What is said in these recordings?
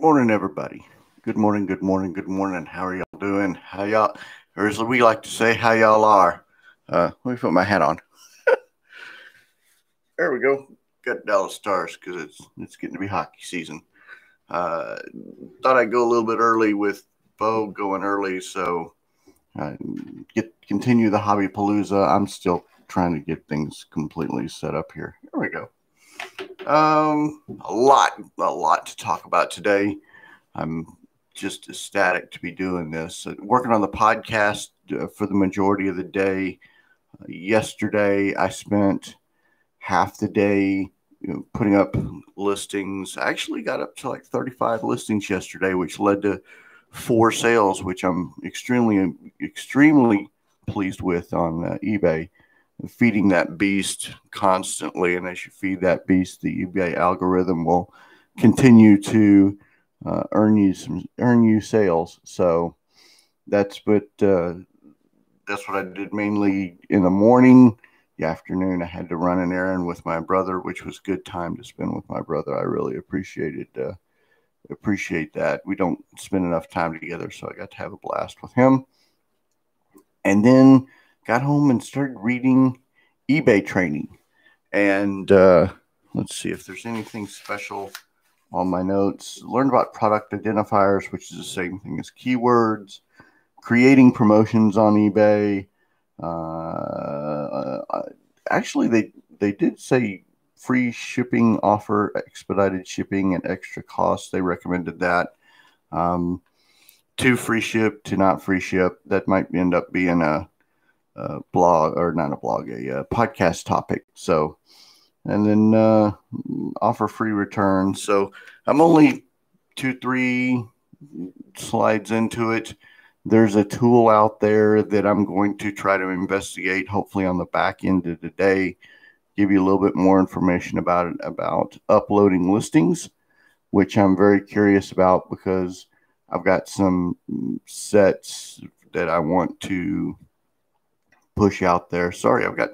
Good morning, everybody. Good morning, good morning, good morning. How are y'all doing? How y'all, or as we like to say, how y'all are. Uh, let me put my hat on. there we go. Got Dallas Stars because it's it's getting to be hockey season. Uh, thought I'd go a little bit early with Bo going early, so uh, get continue the hobby palooza. I'm still trying to get things completely set up here. Here we go. Um, a lot, a lot to talk about today. I'm just ecstatic to be doing this. Uh, working on the podcast uh, for the majority of the day. Uh, yesterday, I spent half the day you know, putting up listings. I actually got up to like 35 listings yesterday, which led to four sales, which I'm extremely, extremely pleased with on uh, eBay feeding that beast constantly. And as you feed that beast, the eBay algorithm will continue to uh, earn you some earn you sales. So that's what uh, that's what I did mainly in the morning. The afternoon, I had to run an errand with my brother, which was good time to spend with my brother. I really appreciated uh, appreciate that. We don't spend enough time together, so I got to have a blast with him. And then got home and started reading eBay training. And uh, let's see if there's anything special on my notes. Learned about product identifiers, which is the same thing as keywords, creating promotions on eBay. Uh, uh actually, they they did say free shipping offer, expedited shipping, and extra costs. They recommended that. Um, to free ship to not free ship. That might end up being a uh, blog or not a blog, a, uh, podcast topic. So, and then uh, offer free return. So I'm only two, three slides into it. There's a tool out there that I'm going to try to investigate, hopefully on the back end of the day, give you a little bit more information about it, about uploading listings, which I'm very curious about because I've got some sets that I want to push out there. Sorry, I've got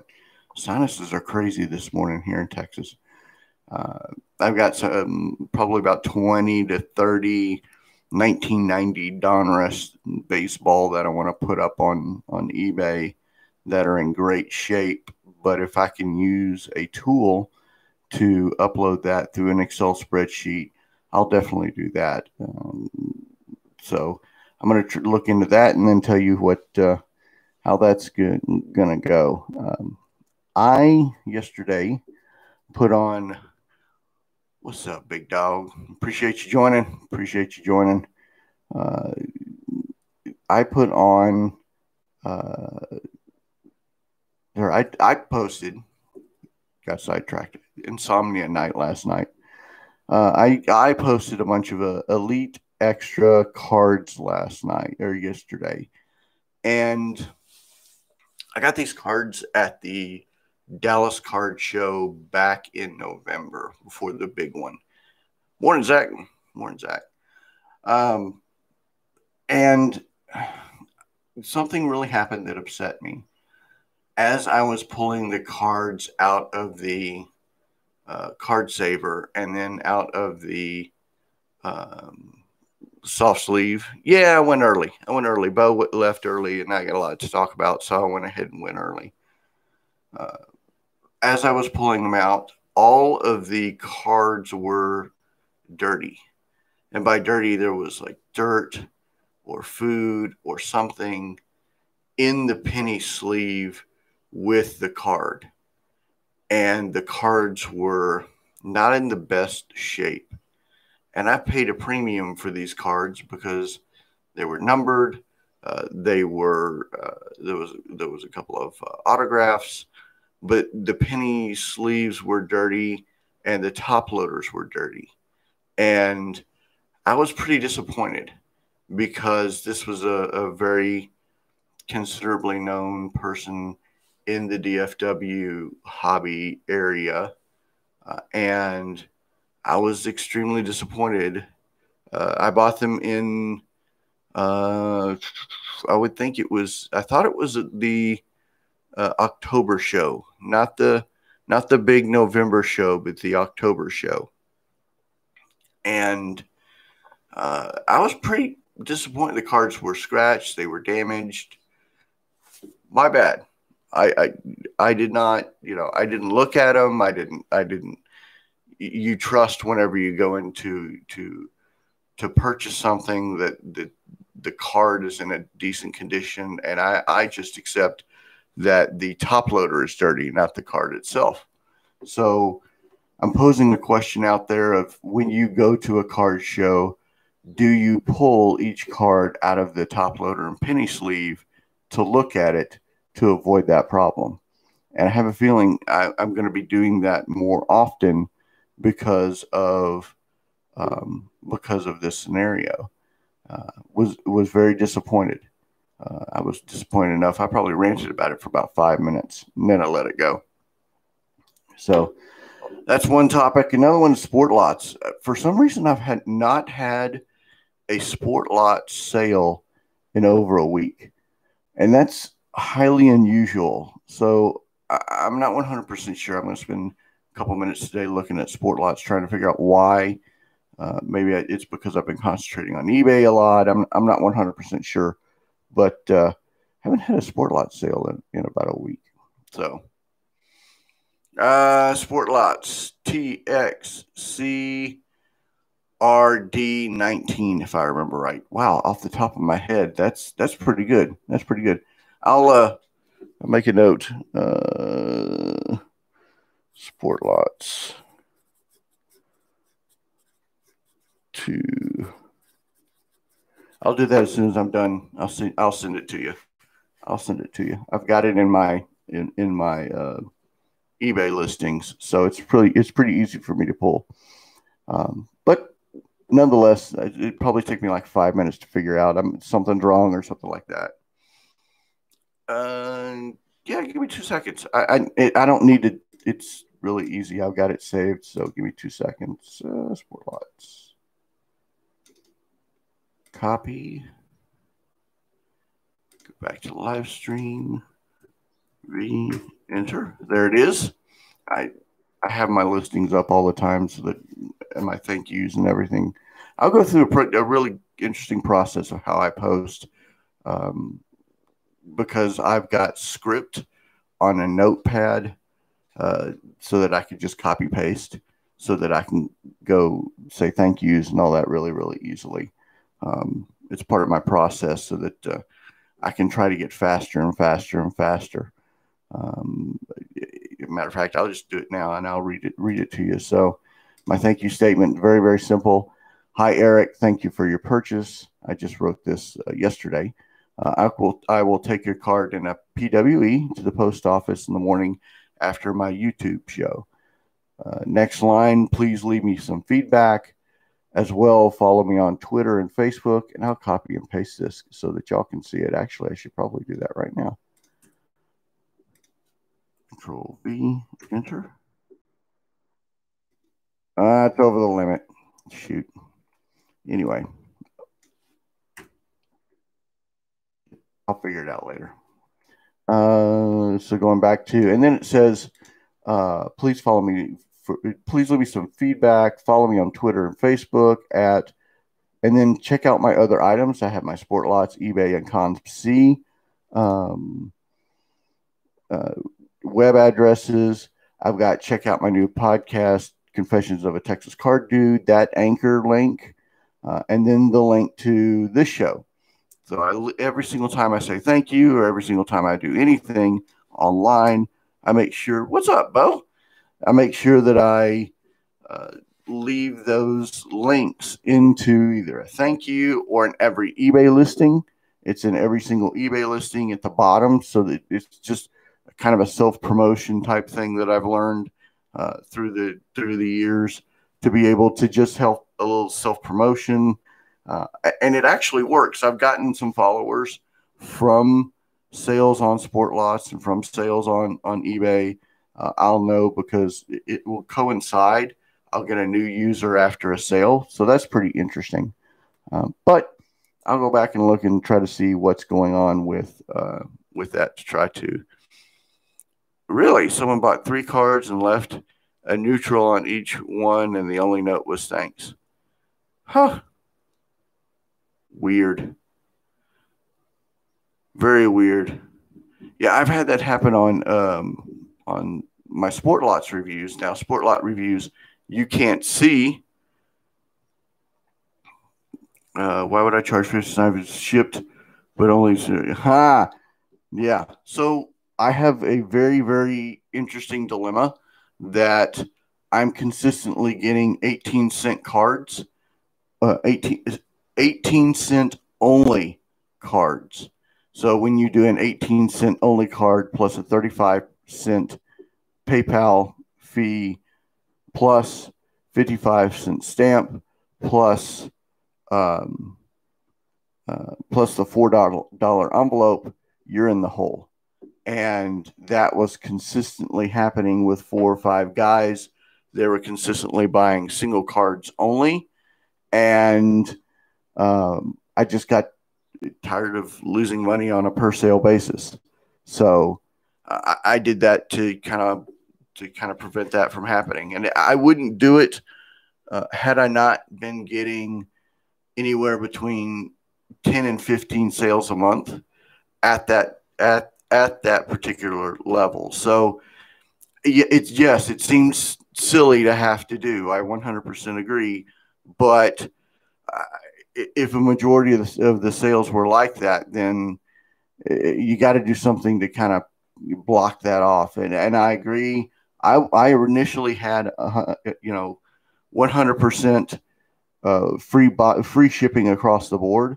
sinuses are crazy this morning here in Texas. Uh, I've got some, probably about 20 to 30 1990 Donruss baseball that I want to put up on, on eBay that are in great shape. But if I can use a tool to upload that through an Excel spreadsheet, I'll definitely do that. Um, so I'm going to look into that and then tell you what uh, how that's gonna go. Um, I yesterday put on. What's up, big dog? Appreciate you joining. Appreciate you joining. Uh, I put on. Uh, there, I I posted. Got sidetracked. Insomnia night last night. Uh, I I posted a bunch of uh, elite extra cards last night or yesterday, and I got these cards at the Dallas Card Show back in November before the big one. Morning, Zach. Morning, Zach. Um, and something really happened that upset me. As I was pulling the cards out of the uh, card saver and then out of the um, soft sleeve. Yeah, I went early. I went early. Bo left early, and I got a lot to talk about, so I went ahead and went early. Uh, as I was pulling them out, all of the cards were dirty. And by dirty, there was like dirt or food or something in the penny sleeve with the card. And the cards were not in the best shape and I paid a premium for these cards because they were numbered. Uh, they were uh, there was there was a couple of uh, autographs, but the penny sleeves were dirty and the top loaders were dirty, and I was pretty disappointed because this was a, a very considerably known person in the DFW hobby area, uh, and I was extremely disappointed. Uh, I bought them in, uh, I would think it was, I thought it was the uh, October show, not the, not the big November show, but the October show. And uh, I was pretty disappointed. The cards were scratched, they were damaged. My bad. I, I I did not, you know, I didn't look at them. I didn't. I didn't. You trust whenever you go into to to purchase something that that the card is in a decent condition, and I I just accept that the top loader is dirty, not the card itself. So I'm posing the question out there of when you go to a card show, do you pull each card out of the top loader and penny sleeve to look at it to avoid that problem? And I have a feeling I, am going to be doing that more often because of um, because of this scenario. Uh, was was very disappointed. Uh, I was disappointed enough. I probably ranted about it for about five minutes, and then I let it go. So that's one topic. Another one is sport lots. Uh, for some reason, I've had not had a sport lot sale in over a week, and that's highly unusual. So I, am not 100% sure. I'm going to spend couple minutes today looking at sport lots, trying to figure out why. Uh, maybe it's because I've been concentrating on eBay a lot. I'm, I'm not 100% sure, but uh, haven't had a sport lot sale in, in about a week. So, uh, sport lots TXC RD19, if I remember right. Wow, off the top of my head, that's that's pretty good. That's pretty good. I'll uh make a note. Uh, sport lots Two. I'll do that as soon as I'm done. I'll send I'll send it to you. I'll send it to you. I've got it in my in in my uh, eBay listings, so it's pretty it's pretty easy for me to pull. Um, but nonetheless, it probably took me like five minutes to figure out I'm something's wrong or something like that. Uh, yeah, give me two seconds. I I, it, I don't need to. It's really easy. I've got it saved, so give me two seconds. Uh, sport lots. Copy. Go back to live stream. Re-enter. There it is. I I have my listings up all the time, so that and my thank yous and everything. I'll go through a, a really interesting process of how I post. Um, because I've got script on a notepad uh, so that I can just copy paste so that I can go say thank yous and all that really, really easily. Um, it's part of my process so that uh, I can try to get faster and faster and faster. Um, matter of fact, I'll just do it now and I'll read it read it to you. So, my thank you statement very very simple. Hi Eric, thank you for your purchase. I just wrote this uh, yesterday. Uh, I will I will take your card in a PWE to the post office in the morning after my YouTube show. Uh, next line, please leave me some feedback. As well, follow me on Twitter and Facebook, and I'll copy and paste this so that y'all can see it. Actually, I should probably do that right now. Control V, enter. Uh, over the limit. Shoot. Anyway, I'll figure it out later. Uh, so going back to, and then it says, uh, please follow me. For, please leave me some feedback. Follow me on Twitter and Facebook at, and then check out my other items. I have my Sport Lots, eBay, and COMC um, uh, web addresses. I've got check out my new podcast, Confessions of a Texas Card Dude, that anchor link, uh, and then the link to this show. So I, every single time I say thank you, or every single time I do anything online, I make sure, what's up, Bo? I make sure that I uh, leave those links into either a thank you or in every eBay listing. It's in every single eBay listing at the bottom, so that it's just kind of a self promotion type thing that I've learned uh, through the through the years to be able to just help a little self promotion uh, and it actually works. I've gotten some followers from sales on sport lots and from sales on on eBay. Uh, I'll know because it, will coincide. I'll get a new user after a sale, so that's pretty interesting. Um, but I'll go back and look and try to see what's going on with uh, with that to try to. Really, someone bought three cards and left a neutral on each one, and the only note was thanks. Huh Weird. Very weird. Yeah, I've had that happen on um, on my sport lots reviews. Now, sport lot reviews, you can't see. Uh, why would I charge cents if it's shipped, but only ha? Yeah. So I have a very very interesting dilemma that I'm consistently getting 18 cent cards, uh, 18, 18 cent only cards. So when you do an 18 cent only card plus a 35 cent PayPal fee plus 55 cent stamp plus um, uh, plus the four dollar envelope, you're in the hole. And that was consistently happening with four or five guys they were consistently buying single cards only. And um, I just got tired of losing money on a per sale basis. So I, I did that to kind of to kind of prevent that from happening. And I wouldn't do it uh, had I not been getting anywhere between 10 and 15 sales a month at that at at that particular level. So it's yes, it seems silly to have to do. I 100% agree. But if a majority of the, of the sales were like that, then uh, you got to do something to kind of block that off. And, and I agree. I, I initially had, uh, you know, 100% uh, free, free shipping across the board,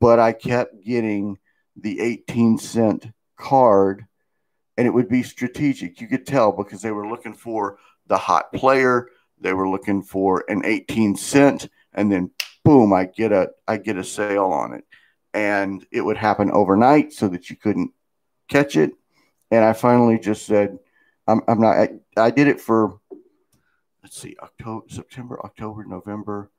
but I kept getting the 18 cent card and it would be strategic. You could tell because they were looking for the hot player. They were looking for an 18 cent, and then boom, I get a I get a sale on it, and it would happen overnight so that you couldn't catch it. And I finally just said, I'm, I'm not. I, I did it for let's see, October, September, October, November.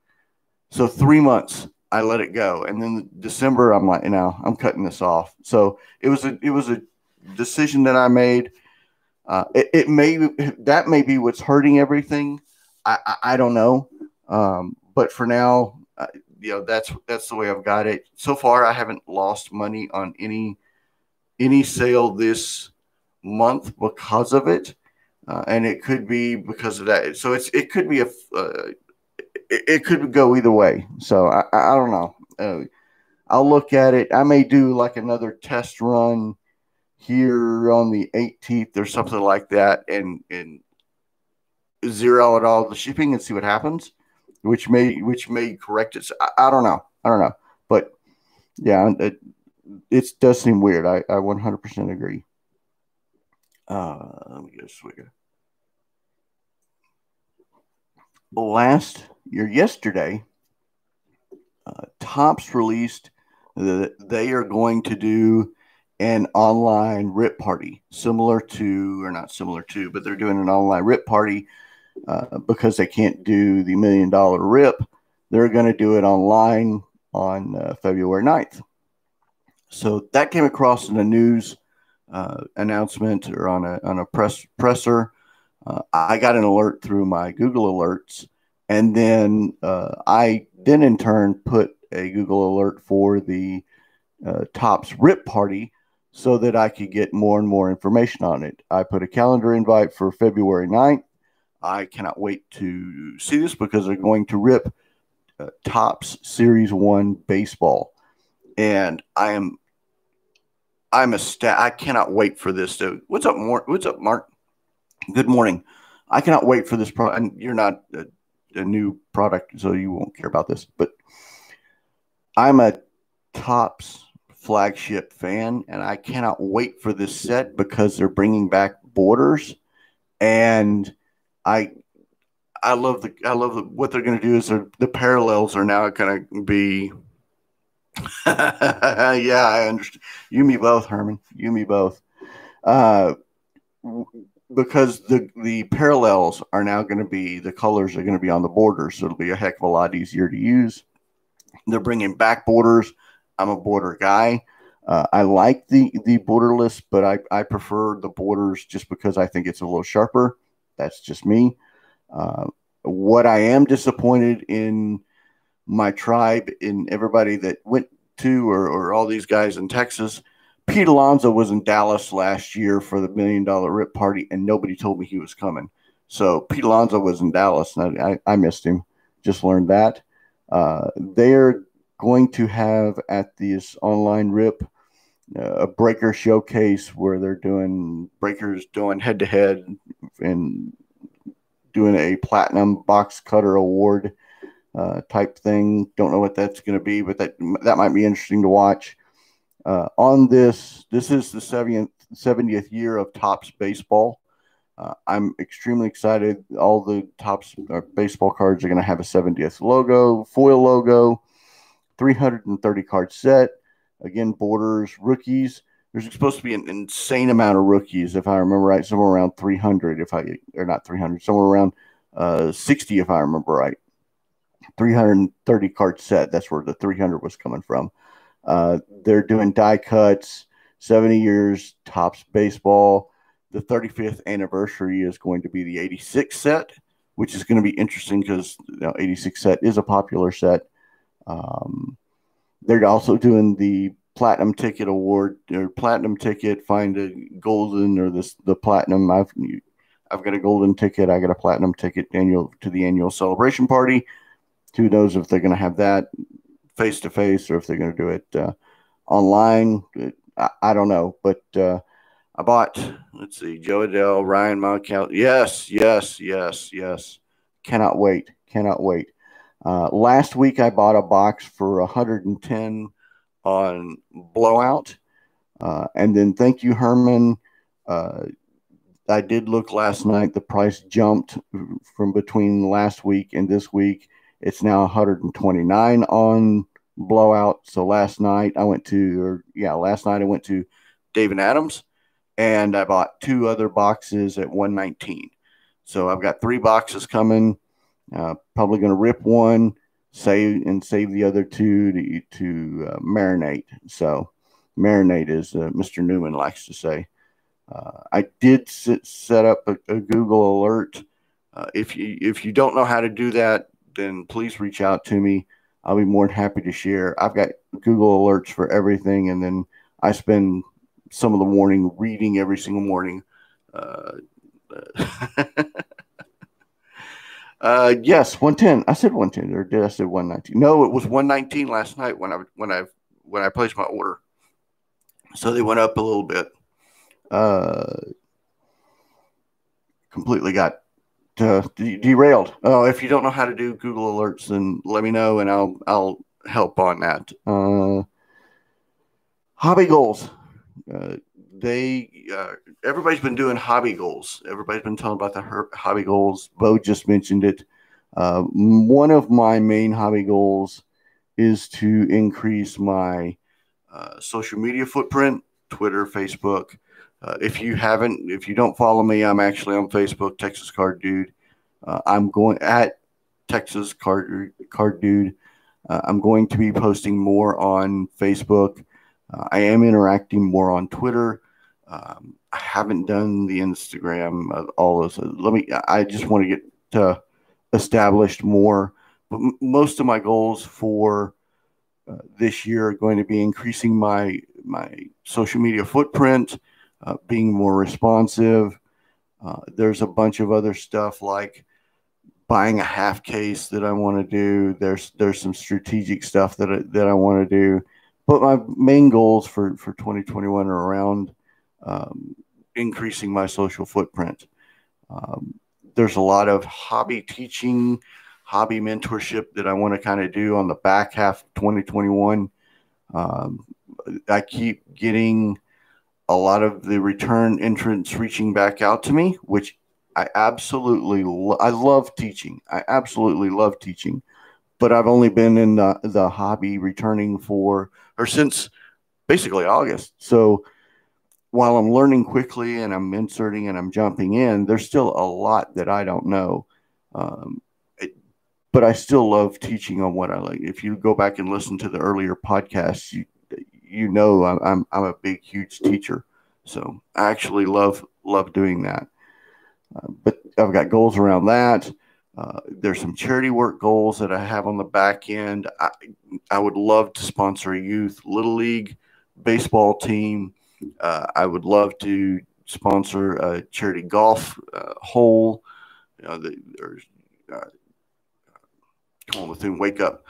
So three months I let it go, and then December I'm like, you know, I'm cutting this off. So it was a it was a decision that I made. Uh, it, it, may that may be what's hurting everything. I, I, I don't know, um, but for now, uh, you know that's that's the way I've got it. So far, I haven't lost money on any any sale this month because of it, uh, and it could be because of that. So it's it could be a uh, it, it, could go either way. So I, I don't know. Uh, I'll look at it. I may do like another test run here on the 18th or something like that and and zero out all the shipping and see what happens which may which may correct it. I, I don't know. I don't know. But yeah it, it does seem weird. I, I 100% agree. Uh let me get a swigger last year yesterday uh, Topps released that they are going to do an online rip party, similar to, or not similar to, but they're doing an online rip party uh, because they can't do the million dollar rip. They're going to do it online on uh, February 9th. So that came across in a news uh, announcement or on a, on a press presser. Uh, I got an alert through my Google alerts, and then uh, I then in turn put a Google alert for the Topps Rip Party so that I could get more and more information on it. I put a calendar invite for February 9th. I cannot wait to see this because they're going to rip uh, Topps Series 1 baseball. And I am I'm a stat. I cannot wait for this. To, what's up, Mark? What's up, Mark? Good morning. I cannot wait for this product. And you're not a, a new product, so you won't care about this. But I'm a Topps flagship fan, and I cannot wait for this set because they're bringing back borders, and I I love the I love the, what they're going to do is the parallels are now going to be. yeah, I understand. You me both, Herman. You me both. Uh, because the the parallels are now going to be the colors are going to be on the borders, so it'll be a heck of a lot easier to use. They're bringing back borders. I'm a border guy. Uh, I like the the borderless, but I, I prefer the borders just because I think it's a little sharper. That's just me. Uh, what I am disappointed in my tribe in everybody that went to, or, or all these guys in Texas. Pete Alonso was in Dallas last year for the million dollar rip party, and nobody told me he was coming. So Pete Alonso was in Dallas, and I, I, missed him. Just learned that. Uh, they're going to have at this online rip a breaker showcase where they're doing breakers doing head to head and doing a platinum box cutter award uh, type thing. Don't know what that's going to be, but that that might be interesting to watch. Uh, on this, this is the 70th, 70th year of Topps baseball. Uh, I'm extremely excited. All the Topps uh, baseball cards are going to have a 70th logo, foil logo, 330 card set. Again, borders, rookies. There's supposed to be an insane amount of rookies, if I remember right, somewhere around 300, if I or not 300, somewhere around uh, 60, if I remember right. 330 card set. That's where the 300 was coming from. Uh, they're doing die cuts, 70 years tops baseball. The 35th anniversary is going to be the 86 set, which is going to be interesting because you know, 86 set is a popular set. Um, they're also doing the platinum ticket award or platinum ticket. Find a golden or this the platinum. I've I've got a golden ticket. I got a platinum ticket annual to the annual celebration party. Who knows if they're going to have that face to face or if they're going to do it uh, online? I, I, don't know, but uh, I bought. Let's see, Jo Adell, Ryan Mountcastle. Yes, yes, yes, yes. Cannot wait. Cannot wait. Uh, last week I bought a box for 110 on blowout, uh, and then thank you, Herman. Uh, I did look last night. The price jumped from between last week and this week. It's now 129 on blowout. So last night I went to, or yeah, last night I went to Dave & Adam's, and I bought two other boxes at 119. So I've got three boxes coming. Uh, probably going to rip one, save and save the other two to to uh, marinate. So marinate, as uh, Mr. Newman likes to say. Uh, I did sit, set up a, a Google alert. Uh, if you if you don't know how to do that, then please reach out to me. I'll be more than happy to share. I've got Google alerts for everything, and then I spend some of the morning reading every single morning. Uh, yes, one ten. I said one ten, or did I say one nineteen? No, it was one nineteen last night when I when I when I placed my order. So they went up a little bit. Uh, completely got uh, de- derailed. Oh, if you don't know how to do Google alerts, then let me know and I'll I'll help on that. Uh, hobby goals. Uh, they uh, everybody's been doing hobby goals. Everybody's been talking about the hobby goals. Bo just mentioned it. Uh, one of my main hobby goals is to increase my uh, social media footprint, Twitter, Facebook. Uh, if you haven't, if you don't follow me, I'm actually on Facebook, Texas Card Dude. Uh, I'm going at Texas Card Card Dude. Uh, I'm going to be posting more on Facebook. I am interacting more on Twitter. Um, I haven't done the Instagram, all those. Let me. I just want to get to established more. But most of my goals for uh, this year are going to be increasing my my social media footprint, uh, being more responsive. Uh, there's a bunch of other stuff like buying a half case that I want to do. There's there's some strategic stuff that I, that I want to do. But my main goals for for 2021 are around um, increasing my social footprint. Um, there's a lot of hobby teaching, hobby mentorship that I want to kind of do on the back half of 2021. Um, I keep getting a lot of the return entrants reaching back out to me, which I absolutely lo- I love teaching. I absolutely love teaching, but I've only been in the, the hobby returning for or since basically August. So while I'm learning quickly and I'm inserting and I'm jumping in, there's still a lot that I don't know. Um, it, but I still love teaching on what I like. If you go back and listen to the earlier podcasts, you you know I'm I'm, I'm a big huge teacher, so I actually love love doing that. Uh, but I've got goals around that. Uh, there's some charity work goals that I have on the back end. I, I would love to sponsor a youth little league baseball team. Uh, I would love to sponsor a charity golf uh, hole. You know, the, there's uh, come on, Bethune, wake up.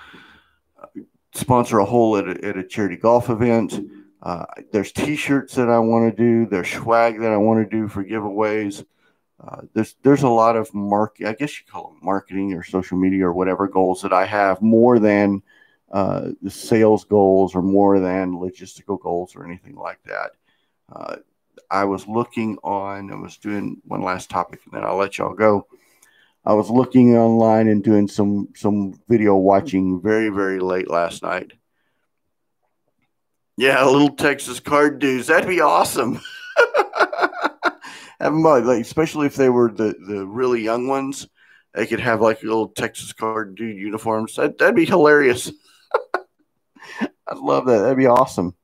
Uh, sponsor a hole at a, at a charity golf event. Uh, there's T-shirts that I want to do. There's swag that I want to do for giveaways. Uh, there's there's a lot of mark. I guess you call them marketing or social media or whatever goals that I have more than uh, the sales goals or more than logistical goals or anything like that. Uh, I was looking on. I was doing one last topic, and then I'll let y'all go. I was looking online and doing some some video watching very very late last night. Yeah, little Texas card dues. That'd be awesome. have them like especially if they were the the really young ones. They could have like little Texas card dude uniforms. That that'd be hilarious. I'd love that. That'd be awesome.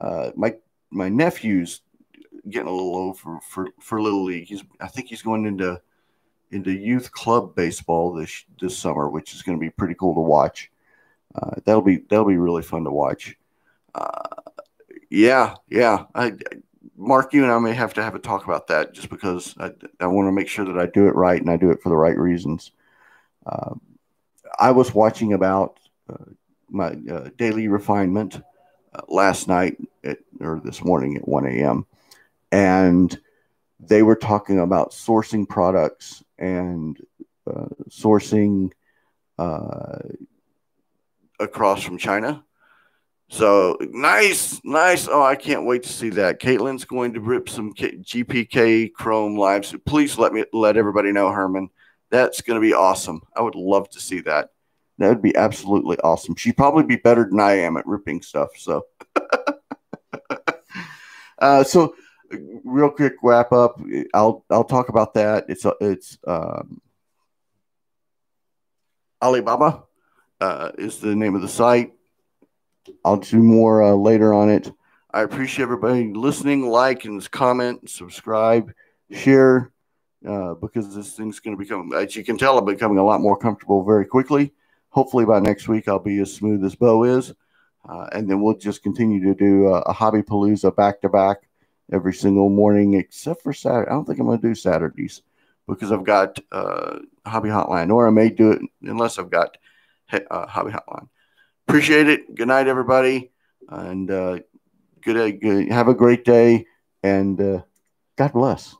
Uh, my my nephew's getting a little old for, for, for little league. He's I think he's going into into youth club baseball this this summer, which is going to be pretty cool to watch. Uh, that'll be that'll be really fun to watch. Uh, yeah, yeah. I, Mark, you and I may have to have a talk about that just because I, I want to make sure that I do it right and I do it for the right reasons. Uh, I was watching about uh, my uh, daily refinement uh, last night at, or this morning at 1 a.m. And they were talking about sourcing products and uh, sourcing uh, across from China so nice, nice. Oh, I can't wait to see that. Caitlin's going to rip some K- GPK Chrome lives. Please let me let everybody know, Herman. That's going to be awesome. I would love to see that. That would be absolutely awesome. She'd probably be better than I am at ripping stuff. So, uh, so real quick wrap up. I'll I'll talk about that. It's it's um, Alibaba uh, is the name of the site. I'll do more uh, later on it. I appreciate everybody listening, like and comment, subscribe, share, uh, because this thing's going to become, as you can tell, I'm becoming a lot more comfortable very quickly. Hopefully by next week, I'll be as smooth as Bo is. Uh, and then we'll just continue to do a, a hobby palooza back to back every single morning, except for Saturday. I don't think I'm going to do Saturdays because I've got uh, Hobby Hotline, or I may do it unless I've got uh, Hobby Hotline. Appreciate it. Good night, everybody. And uh, good, good, have a great day. And uh, God bless.